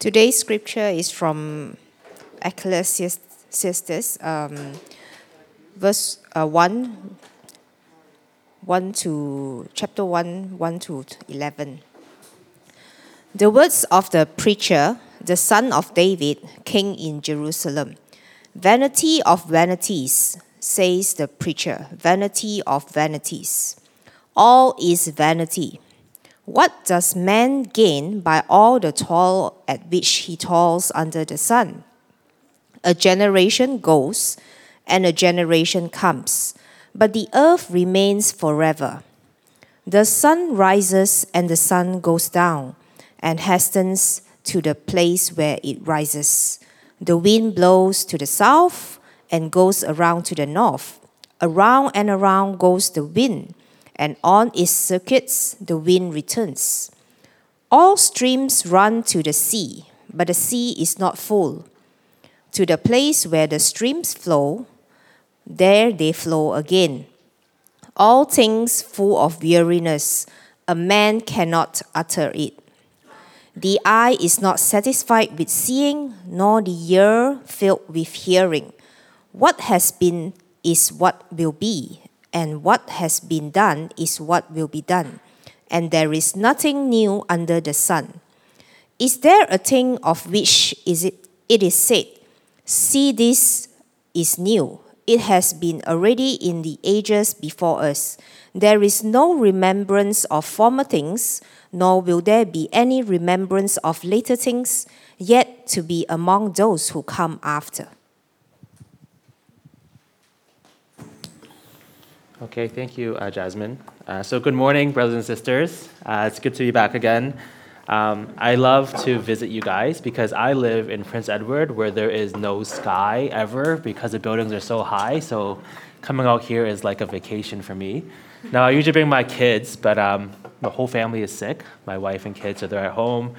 Today's scripture is from Ecclesiastes, um, verse uh, 1, 1 to chapter 1, 1 to 11. The words of the preacher, the son of David, king in Jerusalem. Vanity of vanities, says the preacher, vanity of vanities. All is vanity. What does man gain by all the toil at which he toils under the sun? A generation goes, and a generation comes, but the earth remains forever. The sun rises and the sun goes down, and hastens to the place where it rises. The wind blows to the south and goes around to the north. Around and around goes the wind and on its circuits the wind returns. All streams run to the sea, but the sea is not full. To the place where the streams flow, there they flow again. All things full of weariness, a man cannot utter it. The eye is not satisfied with seeing, nor the ear filled with hearing. What has been is what will be, and what has been done is what will be done, and there is nothing new under the sun. Is there a thing of which is it, it is said, See, this is new? It has been already in the ages before us. There is no remembrance of former things, nor will there be any remembrance of later things, yet to be among those who come after. Okay, thank you, uh, Jasmine. Uh, so, good morning, brothers and sisters. Uh, it's good to be back again. Um, I love to visit you guys because I live in Prince Edward where there is no sky ever because the buildings are so high. So, coming out here is like a vacation for me. Now, I usually bring my kids, but um, the whole family is sick. My wife and kids are there at home.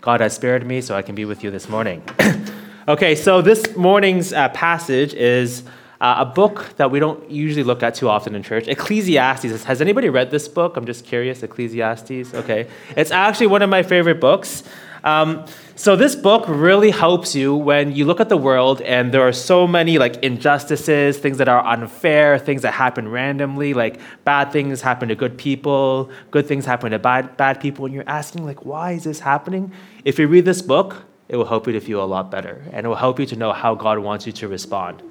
God has spared me so I can be with you this morning. okay, so this morning's uh, passage is. Uh, a book that we don't usually look at too often in church, Ecclesiastes. Has anybody read this book? I'm just curious. Ecclesiastes. Okay, it's actually one of my favorite books. Um, so this book really helps you when you look at the world and there are so many like injustices, things that are unfair, things that happen randomly, like bad things happen to good people, good things happen to bad bad people, and you're asking like, why is this happening? If you read this book, it will help you to feel a lot better, and it will help you to know how God wants you to respond.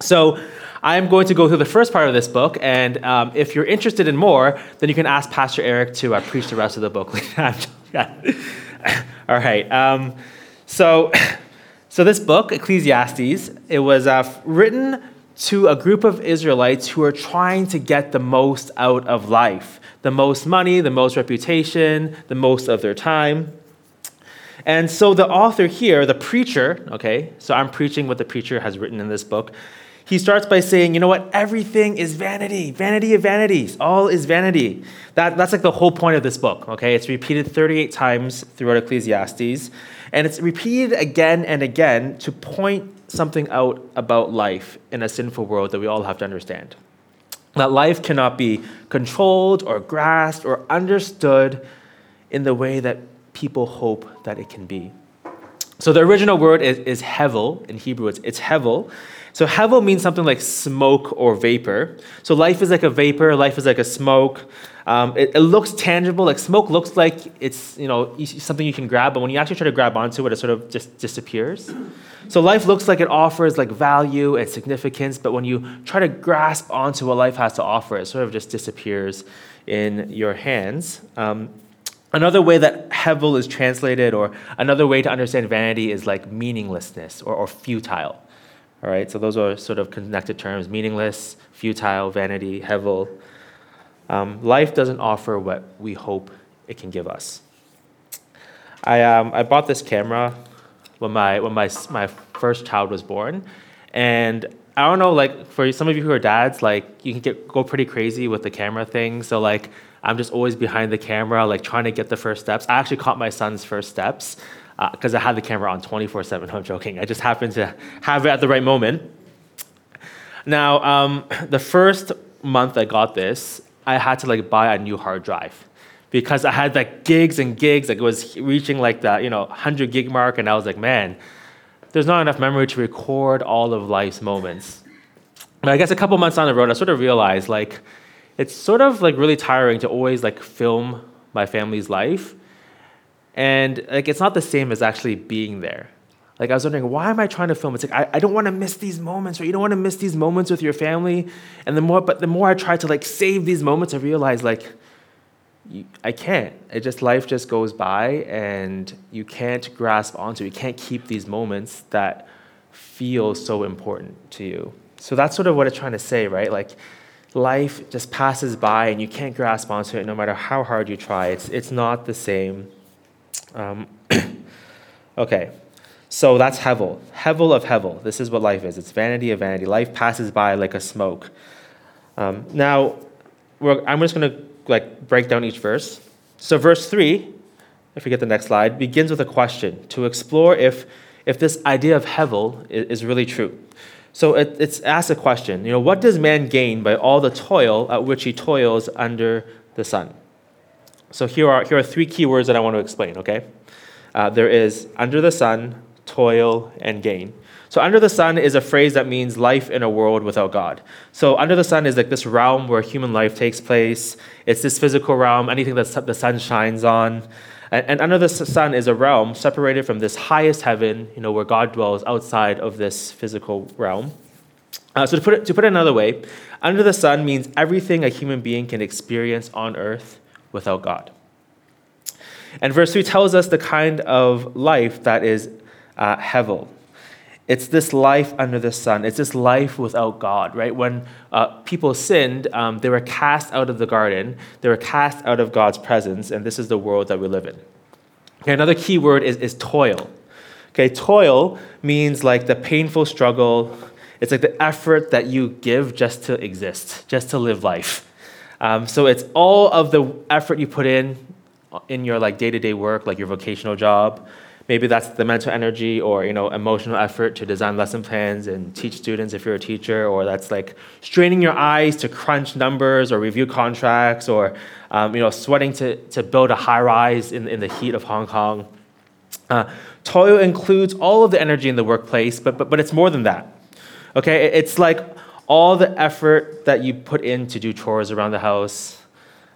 So I'm going to go through the first part of this book, and um, if you're interested in more, then you can ask Pastor Eric to uh, preach the rest of the book. All right. Um, so, so this book, Ecclesiastes, it was uh, written to a group of Israelites who are trying to get the most out of life, the most money, the most reputation, the most of their time. And so the author here, the preacher, okay, so I'm preaching what the preacher has written in this book he starts by saying, you know what? Everything is vanity, vanity of vanities. All is vanity. That, that's like the whole point of this book, okay? It's repeated 38 times throughout Ecclesiastes, and it's repeated again and again to point something out about life in a sinful world that we all have to understand. That life cannot be controlled or grasped or understood in the way that people hope that it can be. So the original word is, is hevel. In Hebrew, it's, it's hevel. So hevel means something like smoke or vapor. So life is like a vapor, life is like a smoke. Um, it, it, looks tangible, like smoke looks like it's you know something you can grab, but when you actually try to grab onto it, it sort of just disappears. So life looks like it offers like value and significance, but when you try to grasp onto what life has to offer, it sort of just disappears in your hands. Um, Another way that hevel is translated, or another way to understand vanity, is like meaninglessness or, or futile. All right, so those are sort of connected terms meaningless, futile, vanity, hevel. Um, life doesn't offer what we hope it can give us. I, um, I bought this camera when, my, when my, my first child was born, and I don't know, like for some of you who are dads, like you can get go pretty crazy with the camera thing. So like I'm just always behind the camera, like trying to get the first steps. I actually caught my son's first steps because uh, I had the camera on 24 7. I'm joking. I just happened to have it at the right moment. Now, um, the first month I got this, I had to like buy a new hard drive because I had like gigs and gigs. Like it was reaching like the you know 100 gig mark, and I was like, man, there's not enough memory to record all of life's moments. But I guess a couple months on the road, I sort of realized like it's sort of like really tiring to always like film my family's life, and like it's not the same as actually being there. Like I was wondering, why am I trying to film? It's like I, I don't want to miss these moments, or you don't want to miss these moments with your family. And the more, but the more I try to like save these moments, I realize like you, I can't. It just life just goes by, and you can't grasp onto. You can't keep these moments that feel so important to you. So that's sort of what it's trying to say, right? Like life just passes by, and you can't grasp onto it no matter how hard you try. It's it's not the same. Um, okay. So that's Hevel. Hevel of Hevel. This is what life is. It's vanity of vanity. Life passes by like a smoke. Um, now, I'm just going to like break down each verse. So verse three, if we get the next slide, begins with a question to explore if if this idea of Hevel is, is really true. So it, it's asked a question. You know, what does man gain by all the toil at which he toils under the sun? So here are here are three key words that I want to explain. Okay, uh, there is under the sun, toil, and gain. So, under the sun is a phrase that means life in a world without God. So, under the sun is like this realm where human life takes place. It's this physical realm, anything that the sun shines on. And, and under the sun is a realm separated from this highest heaven, you know, where God dwells outside of this physical realm. Uh, so, to put, it, to put it another way, under the sun means everything a human being can experience on earth without God. And verse 3 tells us the kind of life that is uh, Hevel. It's this life under the sun. It's this life without God, right? When uh, people sinned, um, they were cast out of the garden. They were cast out of God's presence, and this is the world that we live in. Okay, another key word is, is toil. Okay, toil means like the painful struggle. It's like the effort that you give just to exist, just to live life. Um, so it's all of the effort you put in in your like day-to-day work, like your vocational job, Maybe that's the mental energy or you know emotional effort to design lesson plans and teach students if you're a teacher, or that's like straining your eyes to crunch numbers or review contracts, or um, you know sweating to, to build a high rise in, in the heat of Hong Kong. Uh, toil includes all of the energy in the workplace, but, but, but it's more than that. Okay, it's like all the effort that you put in to do chores around the house,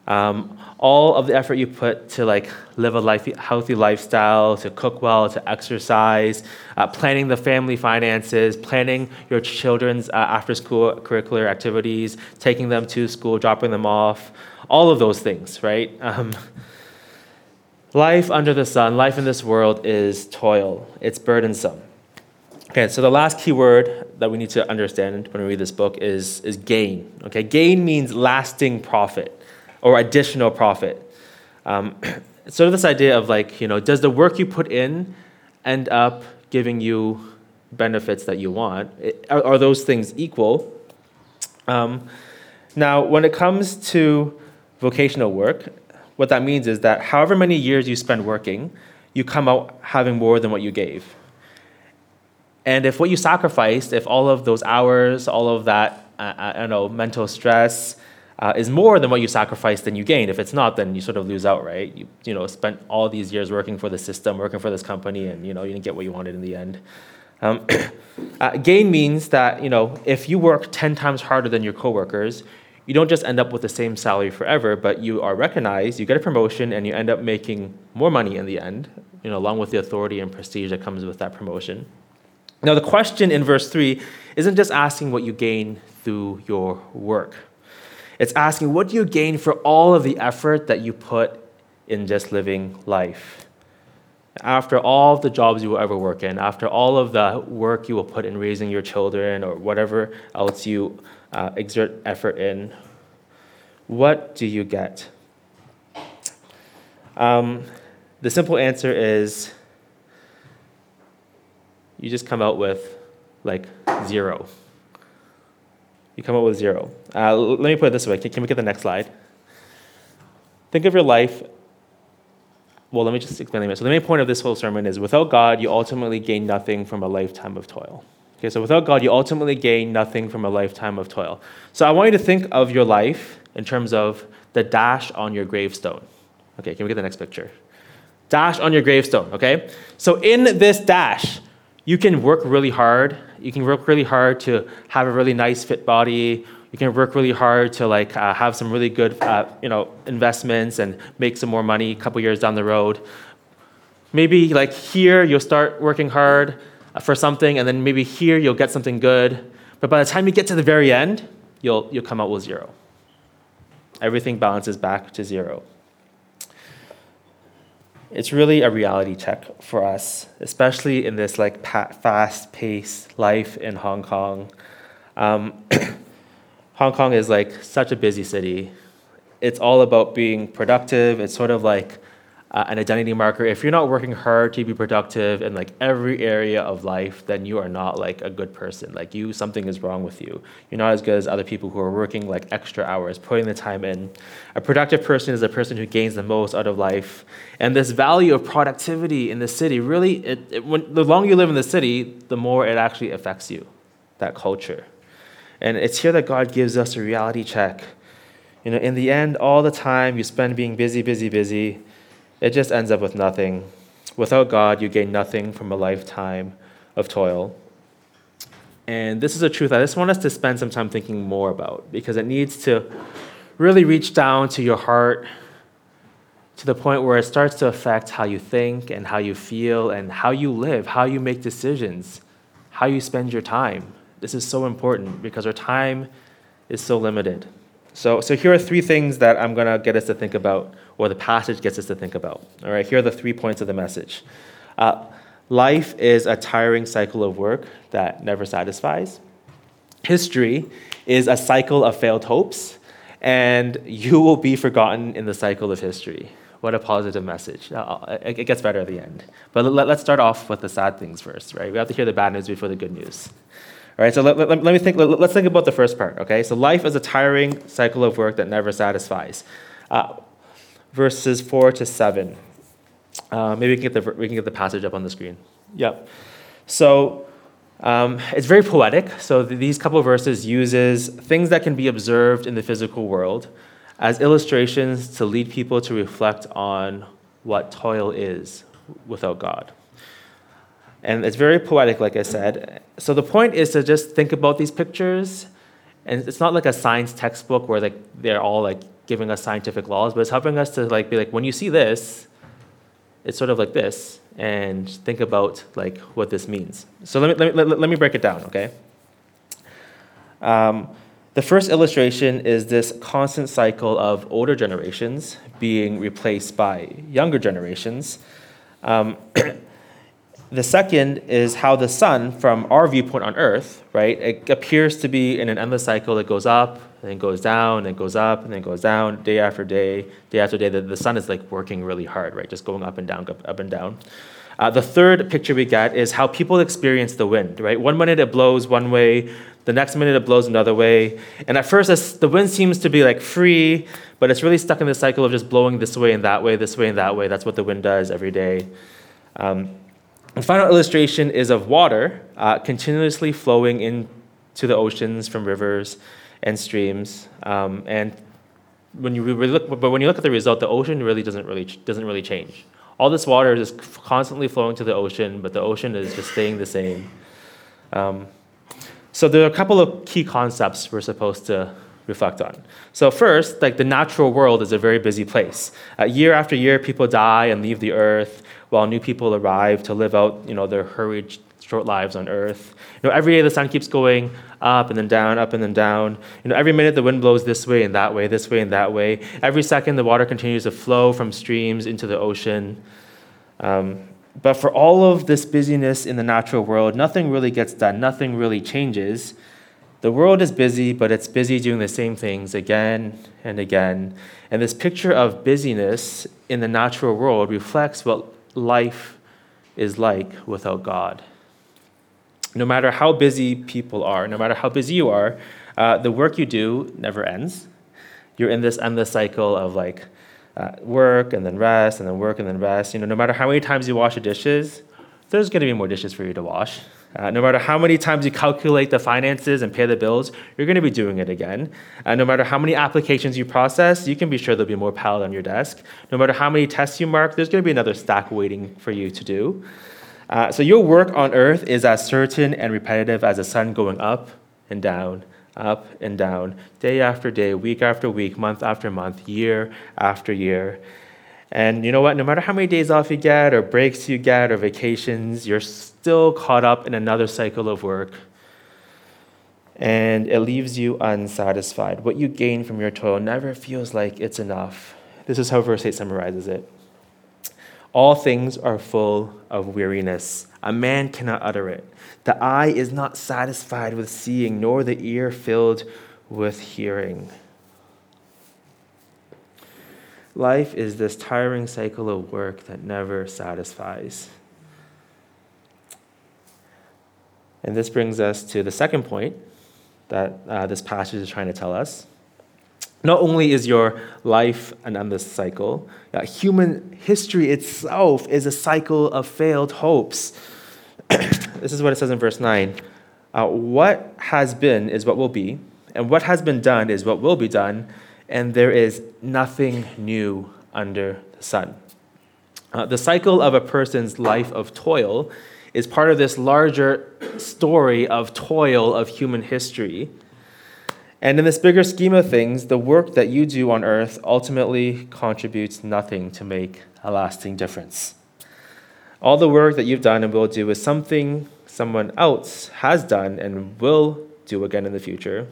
um, all of the effort you put to like live a life, healthy lifestyle, to cook well, to exercise, uh, planning the family finances, planning your children's uh, after-school curricular activities, taking them to school, dropping them off, all of those things, right? Um, life under the sun, life in this world is toil. It's burdensome. Okay, so the last key word that we need to understand when we read this book is, is gain. Okay, gain means lasting profit or additional profit. Um, sort of this idea of like, you know, does the work you put in end up giving you benefits that you want? It, are, are, those things equal? Um, now, when it comes to vocational work, what that means is that however many years you spend working, you come out having more than what you gave. And if what you sacrificed, if all of those hours, all of that, uh, I don't know, mental stress, uh, is more than what you sacrificed, than you gain. If it's not, then you sort of lose out, right? You, you know, spent all these years working for the system, working for this company, and you know, you didn't get what you wanted in the end. Um, uh, gain means that you know, if you work 10 times harder than your coworkers, you don't just end up with the same salary forever, but you are recognized, you get a promotion, and you end up making more money in the end, you know, along with the authority and prestige that comes with that promotion. Now, the question in verse 3 isn't just asking what you gain through your work. It's asking, what do you gain for all of the effort that you put in just living life? After all the jobs you will ever work in, after all of the work you will put in raising your children or whatever else you uh, exert effort in, what do you get? Um, the simple answer is you just come out with like zero you come up with zero. Uh, let me put it this way. Can, can we get the next slide? Think of your life. Well, let me just explain it. So, the main point of this whole sermon is without God, you ultimately gain nothing from a lifetime of toil. Okay, so without God, you ultimately gain nothing from a lifetime of toil. So, I want you to think of your life in terms of the dash on your gravestone. Okay, can we get the next picture? Dash on your gravestone, okay? So in this dash, you can work really hard. You can work really hard to have a really nice fit body. You can work really hard to like uh, have some really good, uh, you know, investments and make some more money a couple years down the road. Maybe like here you'll start working hard uh, for something, and then maybe here you'll get something good. But by the time you get to the very end, you'll you'll come out with zero. Everything balances back to zero it's really a reality check for us, especially in this like fast-paced life in Hong Kong. Um, Hong Kong is like such a busy city. It's all about being productive. It's sort of like uh, an identity marker. If you're not working hard to be productive in like every area of life, then you are not like a good person. Like you, something is wrong with you. You're not as good as other people who are working like extra hours, putting the time in. A productive person is a person who gains the most out of life. And this value of productivity in the city really, it, it, when, the longer you live in the city, the more it actually affects you, that culture. And it's here that God gives us a reality check. You know, in the end, all the time you spend being busy, busy, busy it just ends up with nothing. Without God, you gain nothing from a lifetime of toil. And this is a truth I just want us to spend some time thinking more about because it needs to really reach down to your heart to the point where it starts to affect how you think and how you feel and how you live, how you make decisions, how you spend your time. This is so important because our time is so limited. So, so here are three things that I'm going to get us to think about, or the passage gets us to think about. All right, here are the three points of the message. Uh, life is a tiring cycle of work that never satisfies. History is a cycle of failed hopes, and you will be forgotten in the cycle of history. What a positive message. It gets better at the end. But let's start off with the sad things first, right? We have to hear the bad news before the good news. All right, so let, let, let me think, let, us think about the first part, okay? So life is a tiring cycle of work that never satisfies. Uh, verses 4 to 7. Uh, maybe we can, get the, we can get the passage up on the screen. Yep. So um, it's very poetic. So th- these couple verses uses things that can be observed in the physical world as illustrations to lead people to reflect on what toil is without God. And it's very poetic, like I said. So the point is to just think about these pictures. And it's not like a science textbook where like they're all like giving us scientific laws, but it's helping us to like be like, when you see this, it's sort of like this, and think about like what this means. So let me, let me, let me break it down, okay? Um, the first illustration is this constant cycle of older generations being replaced by younger generations. Um, The second is how the sun, from our viewpoint on Earth, right, it appears to be in an endless cycle that goes up, and then goes down, and then goes up, and then goes down, day after day, day after day. The, the sun is like working really hard, right, just going up and down, up, up and down. Uh, the third picture we get is how people experience the wind, right? One minute it blows one way, the next minute it blows another way. And at first, the wind seems to be like free, but it's really stuck in the cycle of just blowing this way and that way, this way and that way. That's what the wind does every day. Um, the final illustration is of water uh, continuously flowing into the oceans from rivers and streams. Um, and when you look, but when you look at the result, the ocean really doesn't really doesn't really change. All this water is constantly flowing to the ocean, but the ocean is just staying the same. Um, so there are a couple of key concepts we're supposed to reflect on. So first, like the natural world is a very busy place. Uh, year after year, people die and leave the earth while new people arrive to live out, you know, their hurried, short lives on earth. You know, every day the sun keeps going up and then down, up and then down. You know, every minute the wind blows this way and that way, this way and that way. Every second the water continues to flow from streams into the ocean. Um, but for all of this busyness in the natural world, nothing really gets done, nothing really changes. The world is busy, but it's busy doing the same things again and again. And this picture of busyness in the natural world reflects what life is like without God. No matter how busy people are, no matter how busy you are, uh, the work you do never ends. You're in this endless cycle of like uh, work and then rest and then work and then rest. You know, no matter how many times you wash the dishes, there's going to be more dishes for you to wash. Uh, no matter how many times you calculate the finances and pay the bills, you're going to be doing it again. Uh, no matter how many applications you process, you can be sure there'll be more piled on your desk. No matter how many tests you mark, there's going to be another stack waiting for you to do. Uh, so your work on earth is as certain and repetitive as the sun going up and down, up and down, day after day, week after week, month after month, year after year. And you know what? No matter how many days off you get, or breaks you get, or vacations, you're still caught up in another cycle of work. And it leaves you unsatisfied. What you gain from your toil never feels like it's enough. This is how verse 8 summarizes it. All things are full of weariness. A man cannot utter it. The eye is not satisfied with seeing, nor the ear filled with hearing. Life is this tiring cycle of work that never satisfies. And this brings us to the second point that uh, this passage is trying to tell us. Not only is your life an endless cycle, uh, human history itself is a cycle of failed hopes. this is what it says in verse 9. Uh, what has been is what will be, and what has been done is what will be done, and there is nothing new under the sun. Uh, the cycle of a person's life of toil is part of this larger story of toil of human history. And in this bigger scheme of things, the work that you do on earth ultimately contributes nothing to make a lasting difference. All the work that you've done and will do is something someone else has done and will do again in the future.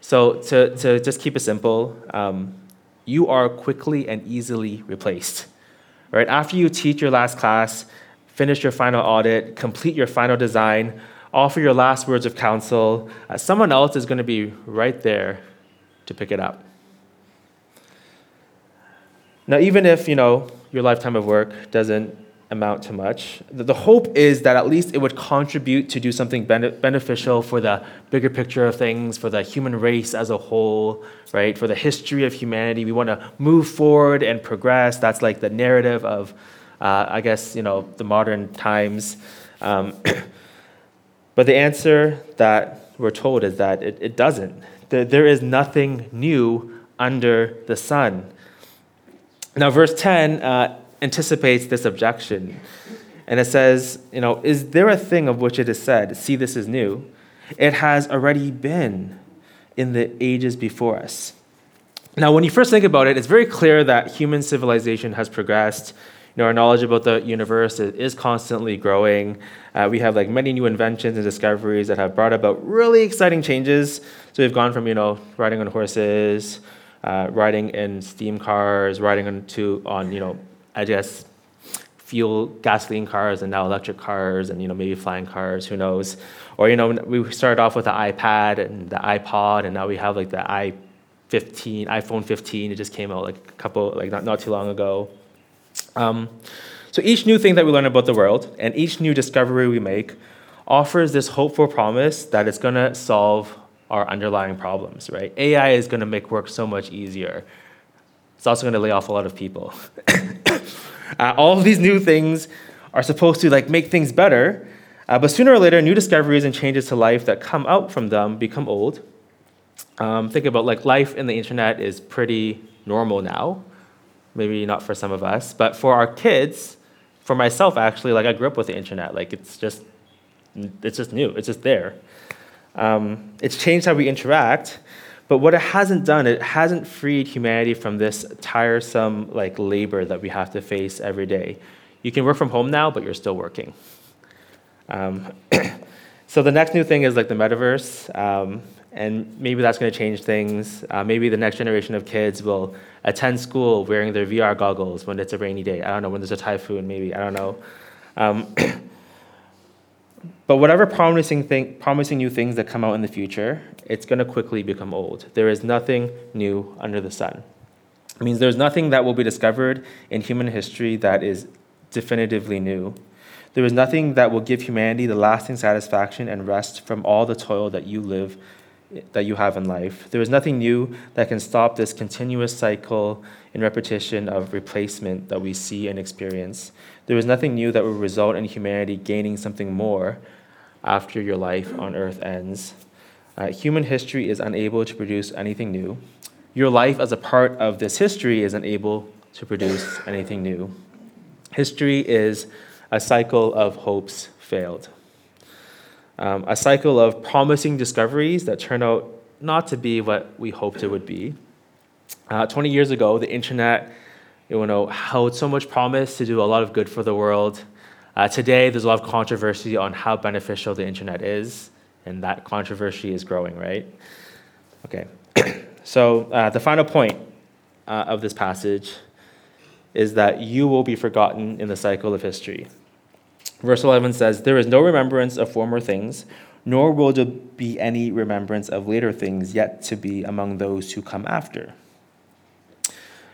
So, to, to just keep it simple, um, you are quickly and easily replaced. Right? After you teach your last class, finish your final audit, complete your final design, offer your last words of counsel, uh, someone else is going to be right there to pick it up. Now, even if you know your lifetime of work doesn't amount to much. The hope is that at least it would contribute to do something beneficial for the bigger picture of things, for the human race as a whole, right? For the history of humanity. We want to move forward and progress. That's like the narrative of, uh, I guess, you know, the modern times. Um, but the answer that we're told is that it, it doesn't. There, there is nothing new under the sun. Now, verse 10 uh, anticipates this objection. And it says, you know, is there a thing of which it is said, see, this is new? It has already been in the ages before us. Now, when you first think about it, it's very clear that human civilization has progressed. You know, our knowledge about the universe is constantly growing. Uh, we have like many new inventions and discoveries that have brought about really exciting changes. So we've gone from you know riding on horses, uh, riding in steam cars, riding on to on you know I guess, fuel gasoline cars and now electric cars and you know maybe flying cars who knows? Or you know we started off with the ipad and the ipod and now we have like the i15 iphone 15 it just came out like a couple like not, not too long ago. Um, so each new thing that we learn about the world and each new discovery we make offers this hopeful promise that it's going to solve our underlying problems right? Ai is going to make work so much easier it's also going to lay off a lot of people Uh, all of these new things are supposed to like make things better, uh, but sooner or later, new discoveries and changes to life that come out from them become old. Um, think about like life in the internet is pretty normal now. Maybe not for some of us, but for our kids, for myself actually, like I grew up with the internet. Like it's just, it's just new. It's just there. Um, it's changed how we interact, but what it hasn't done, it hasn't freed humanity from this tiresome like labor that we have to face every day. You can work from home now, but you're still working. Um, so the next new thing is like the metaverse, um, and maybe that's going to change things. Uh, maybe the next generation of kids will attend school wearing their VR goggles when it's a rainy day. I don't know when there's a typhoon. Maybe I don't know. Um, But whatever promising, thing, promising new things that come out in the future, it's going to quickly become old. There is nothing new under the sun. It means there's nothing that will be discovered in human history that is definitively new. There is nothing that will give humanity the lasting satisfaction and rest from all the toil that you live that you have in life. There is nothing new that can stop this continuous cycle and repetition of replacement that we see and experience. There is nothing new that will result in humanity gaining something more, after your life on earth ends. Uh, human history is unable to produce anything new. Your life as a part of this history is unable to produce anything new. History is a cycle of hopes failed, um, a cycle of promising discoveries that turn out not to be what we hoped it would be. Uh, 20 years ago, the internet you know, held so much promise to do a lot of good for the world. Uh, today, there's a lot of controversy on how beneficial the internet is, and that controversy is growing, right? Okay. so, uh, the final point uh, of this passage is that you will be forgotten in the cycle of history. Verse 11 says, There is no remembrance of former things, nor will there be any remembrance of later things yet to be among those who come after.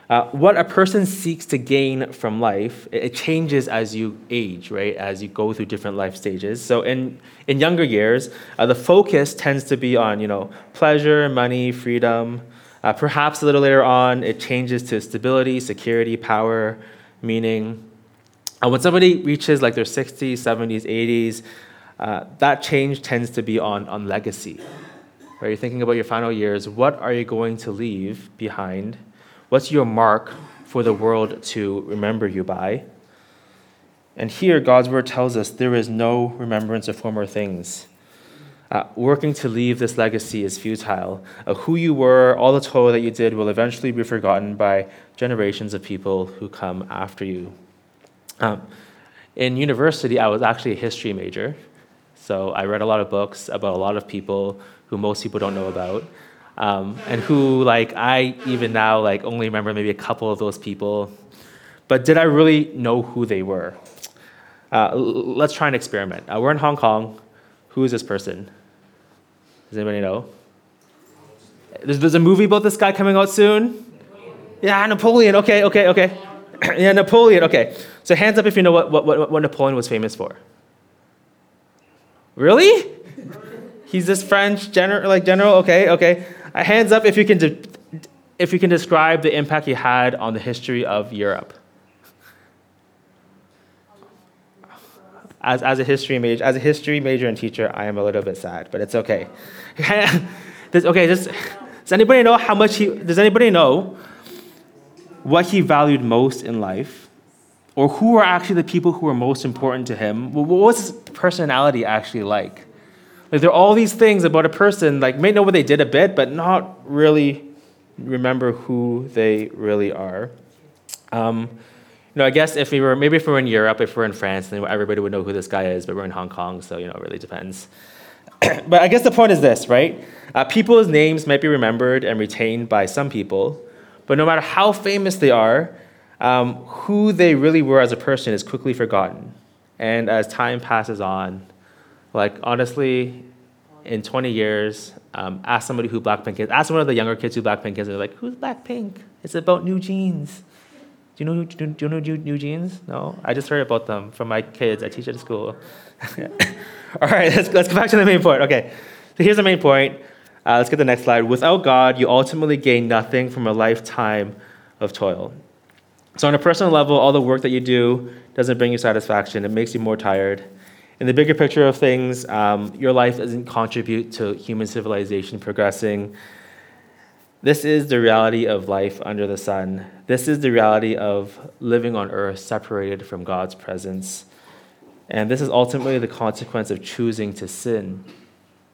Uh, what a person seeks to gain from life, it changes as you age, right? As you go through different life stages. So in, in younger years, uh, the focus tends to be on, you know, pleasure, money, freedom. Uh, perhaps a little later on, it changes to stability, security, power, meaning. And when somebody reaches like their 60s, 70s, 80s, uh, that change tends to be on, on legacy. Right? You're thinking about your final years. What are you going to leave behind? What's your mark for the world to remember you by? And here, God's word tells us there is no remembrance of former things. Uh, working to leave this legacy is futile. Uh, who you were, all the toil that you did, will eventually be forgotten by generations of people who come after you. Um, in university, I was actually a history major. So I read a lot of books about a lot of people who most people don't know about um, and who like I even now like only remember maybe a couple of those people. But did I really know who they were? Uh, let's try an experiment. Uh, we're in Hong Kong. Who is this person? Does anybody know? There's, there's a movie about this guy coming out soon. Yeah, Napoleon. Okay, okay, okay. yeah, Napoleon. Okay. So hands up if you know what, what, what Napoleon was famous for. Really? He's this French general, like general. Okay, okay. Uh, hands up if you can, de- if you can describe the impact he had on the history of Europe. As, as a history major, as a history major and teacher, I am a little bit sad, but it's okay. does, okay, does, does anybody know how much he? Does anybody know what he valued most in life, or who were actually the people who were most important to him? What was his personality actually like? Like there are all these things about a person, like may know what they did a bit, but not really remember who they really are. Um, you know, I guess if we were maybe if we were in Europe, if we we're in France, then everybody would know who this guy is. But we're in Hong Kong, so you know, it really depends. but I guess the point is this, right? Uh, people's names might be remembered and retained by some people, but no matter how famous they are, um, who they really were as a person is quickly forgotten. And as time passes on, like, honestly, in 20 years, um, ask somebody who Blackpink is. Ask one of the younger kids who Blackpink is. and They're like, who's Blackpink? It's about NewJeans. Do you know, do, do you know new, NewJeans? No? I just heard about them from my kids. I teach at school. All right, let's, let's go back to the main point. Okay, so here's the main point. Uh, let's get the next slide. Without God, you ultimately gain nothing from a lifetime of toil. So, on a personal level, all the work that you do doesn't bring you satisfaction, it makes you more tired in the bigger picture of things, um, your life doesn't contribute to human civilization progressing. This is the reality of life under the sun. This is the reality of living on earth separated from God's presence. And this is ultimately the consequence of choosing to sin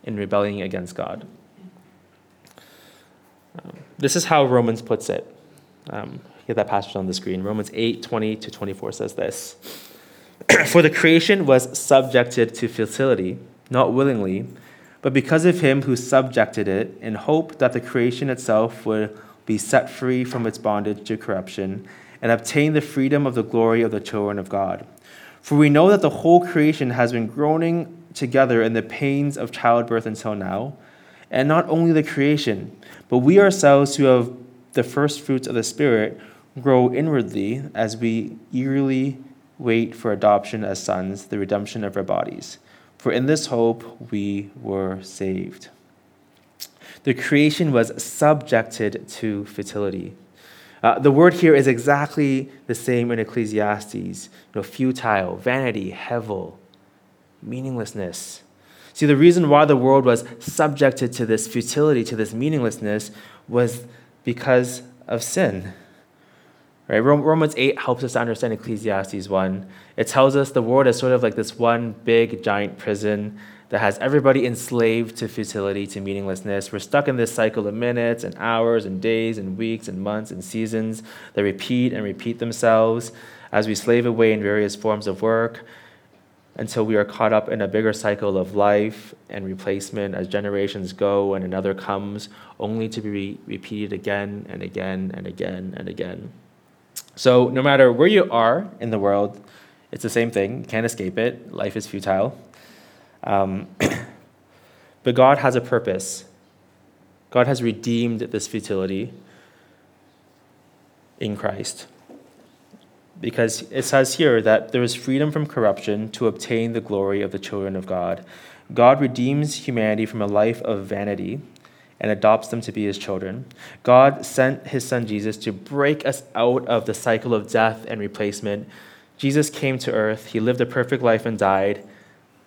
in rebelling against God. Um, this is how Romans puts it. Um, get that passage on the screen. Romans 8 20 to 24 says this. For the creation was subjected to futility, not willingly, but because of him who subjected it, in hope that the creation itself would be set free from its bondage to corruption and obtain the freedom of the glory of the children of God. For we know that the whole creation has been groaning together in the pains of childbirth until now. And not only the creation, but we ourselves who have the first fruits of the Spirit grow inwardly as we eagerly wait for adoption as sons, the redemption of our bodies. For in this hope we were saved. The creation was subjected to futility. Uh, the word here is exactly the same in Ecclesiastes. You know, futile, vanity, hevel, meaninglessness. See, the reason why the world was subjected to this futility, to this meaninglessness, was because of sin. Right? Romans 8 helps us understand Ecclesiastes 1. It tells us the world is sort of like this one big, giant prison that has everybody enslaved to futility, to meaninglessness. We're stuck in this cycle of minutes and hours and days and weeks and months and seasons that repeat and repeat themselves as we slave away in various forms of work until we are caught up in a bigger cycle of life and replacement as generations go and another comes, only to be re- repeated again and again and again and again. So, no matter where you are in the world, it's the same thing. You can't escape it. Life is futile. Um, but God has a purpose. God has redeemed this futility in Christ. Because it says here that there is freedom from corruption to obtain the glory of the children of God. God redeems humanity from a life of vanity and adopts them to be his children. God sent his son Jesus to break us out of the cycle of death and replacement. Jesus came to earth, he lived a perfect life and died,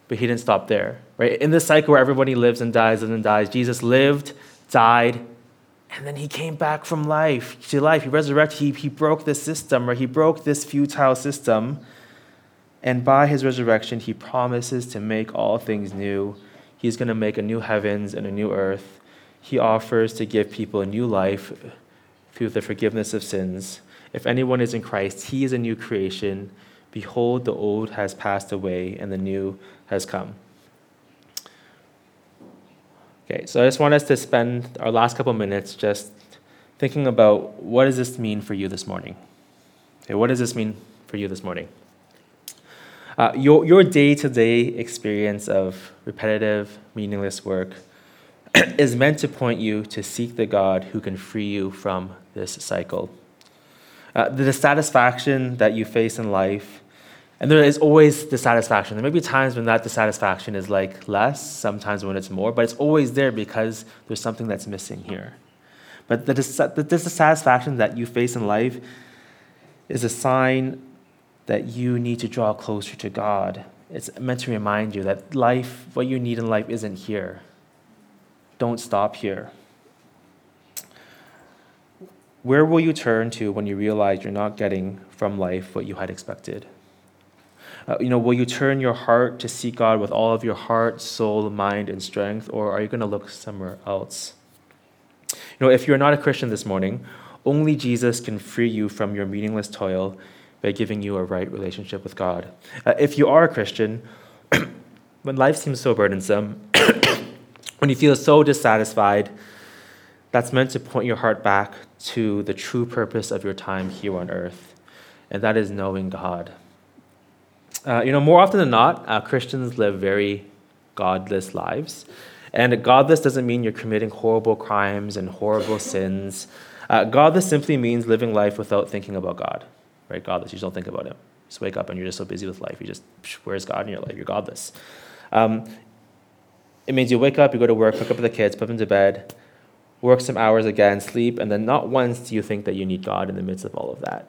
but he didn't stop there. Right? In this cycle where everybody lives and dies, and then dies, Jesus lived, died, and then he came back from life to life. He resurrected, he, he broke this system, or he broke this futile system. And by his resurrection, he promises to make all things new. He's going to make a new heavens and a new earth he offers to give people a new life through the forgiveness of sins. If anyone is in Christ, he is a new creation. Behold, the old has passed away and the new has come. Okay, so I just want us to spend our last couple minutes just thinking about what does this mean for you this morning? Okay, what does this mean for you this morning? Uh, your, your day-to-day experience of repetitive, meaningless work is meant to point you to seek the God who can free you from this cycle. Uh, the dissatisfaction that you face in life, and there is always dissatisfaction. There may be times when that dissatisfaction is like less, sometimes when it's more, but it's always there because there's something that's missing here. But the, dis- the dissatisfaction that you face in life is a sign that you need to draw closer to God. It's meant to remind you that life, what you need in life, isn't here don't stop here. Where will you turn to when you realize you're not getting from life what you had expected? Uh, you know, will you turn your heart to seek God with all of your heart, soul, mind, and strength, or are you going to look somewhere else? You know, if you're not a Christian this morning, only Jesus can free you from your meaningless toil by giving you a right relationship with God. Uh, if you are a Christian, when life seems so burdensome, when you feel so dissatisfied, that's meant to point your heart back to the true purpose of your time here on earth, and that is knowing God. Uh, you know, more often than not, uh, Christians live very godless lives. And godless doesn't mean you're committing horrible crimes and horrible sins. Uh, godless simply means living life without thinking about God, right? Godless, you just don't think about Him. Just wake up and you're just so busy with life. You just, where's God in your life? You're godless. Um, it means you wake up, you go to work, pick up the kids, put them to bed, work some hours again, sleep, and then not once do you think that you need God in the midst of all of that.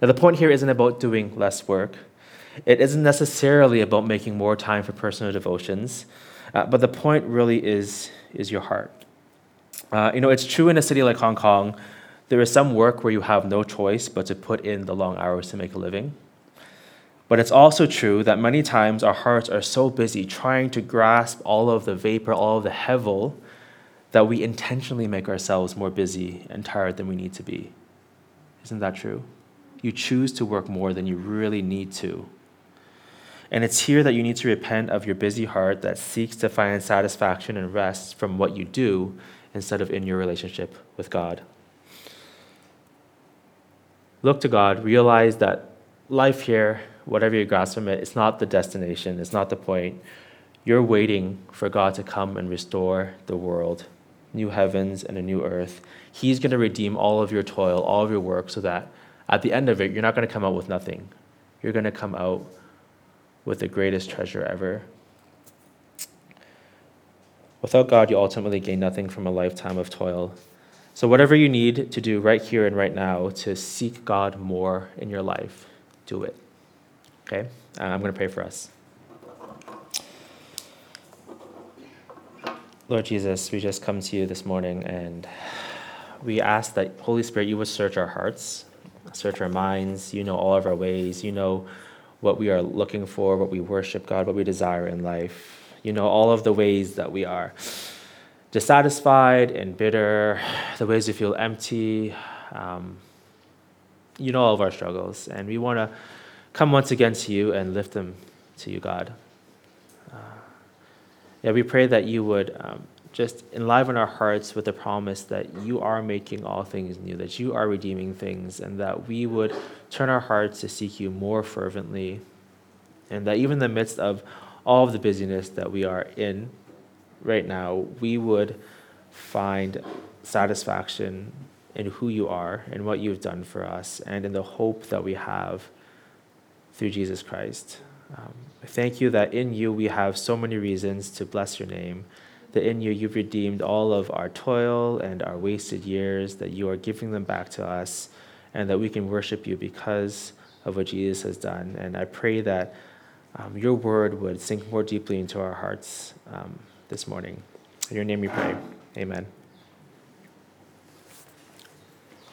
Now, the point here isn't about doing less work. It isn't necessarily about making more time for personal devotions, uh, but the point really is, is your heart. Uh, you know, it's true in a city like Hong Kong, there is some work where you have no choice but to put in the long hours to make a living. But it's also true that many times our hearts are so busy trying to grasp all of the vapor, all of the hevel, that we intentionally make ourselves more busy and tired than we need to be. Isn't that true? You choose to work more than you really need to. And it's here that you need to repent of your busy heart that seeks to find satisfaction and rest from what you do instead of in your relationship with God. Look to God, realize that life here whatever you grasp from it, it's not the destination, it's not the point. You're waiting for God to come and restore the world, new heavens and a new earth. He's going to redeem all of your toil, all of your work, so that at the end of it, you're not going to come out with nothing. You're going to come out with the greatest treasure ever. Without God, you ultimately gain nothing from a lifetime of toil. So, whatever you need to do right here and right now to seek God more in your life, do it. Okay? Uh, I'm going to pray for us. Lord Jesus, we just come to you this morning and we ask that, Holy Spirit, you would search our hearts, search our minds. You know all of our ways. You know what we are looking for, what we worship, God, what we desire in life. You know all of the ways that we are dissatisfied and bitter, the ways we feel empty. Um, you know all of our struggles, and we want to come once again to you and lift them to you, God. Uh, yeah, we pray that you would um, just enliven our hearts with the promise that you are making all things new, that you are redeeming things, and that we would turn our hearts to seek you more fervently, and that even in the midst of all of the busyness that we are in right now, we would find satisfaction in who you are and what you've done for us, and in the hope that we have through Jesus Christ. Um, thank you that in you we have so many reasons to bless your name, that in you you've redeemed all of our toil and our wasted years, that you are giving them back to us, and that we can worship you because of what Jesus has done. And I pray that um, your word would sink more deeply into our hearts um, this morning. In your name we pray. Amen.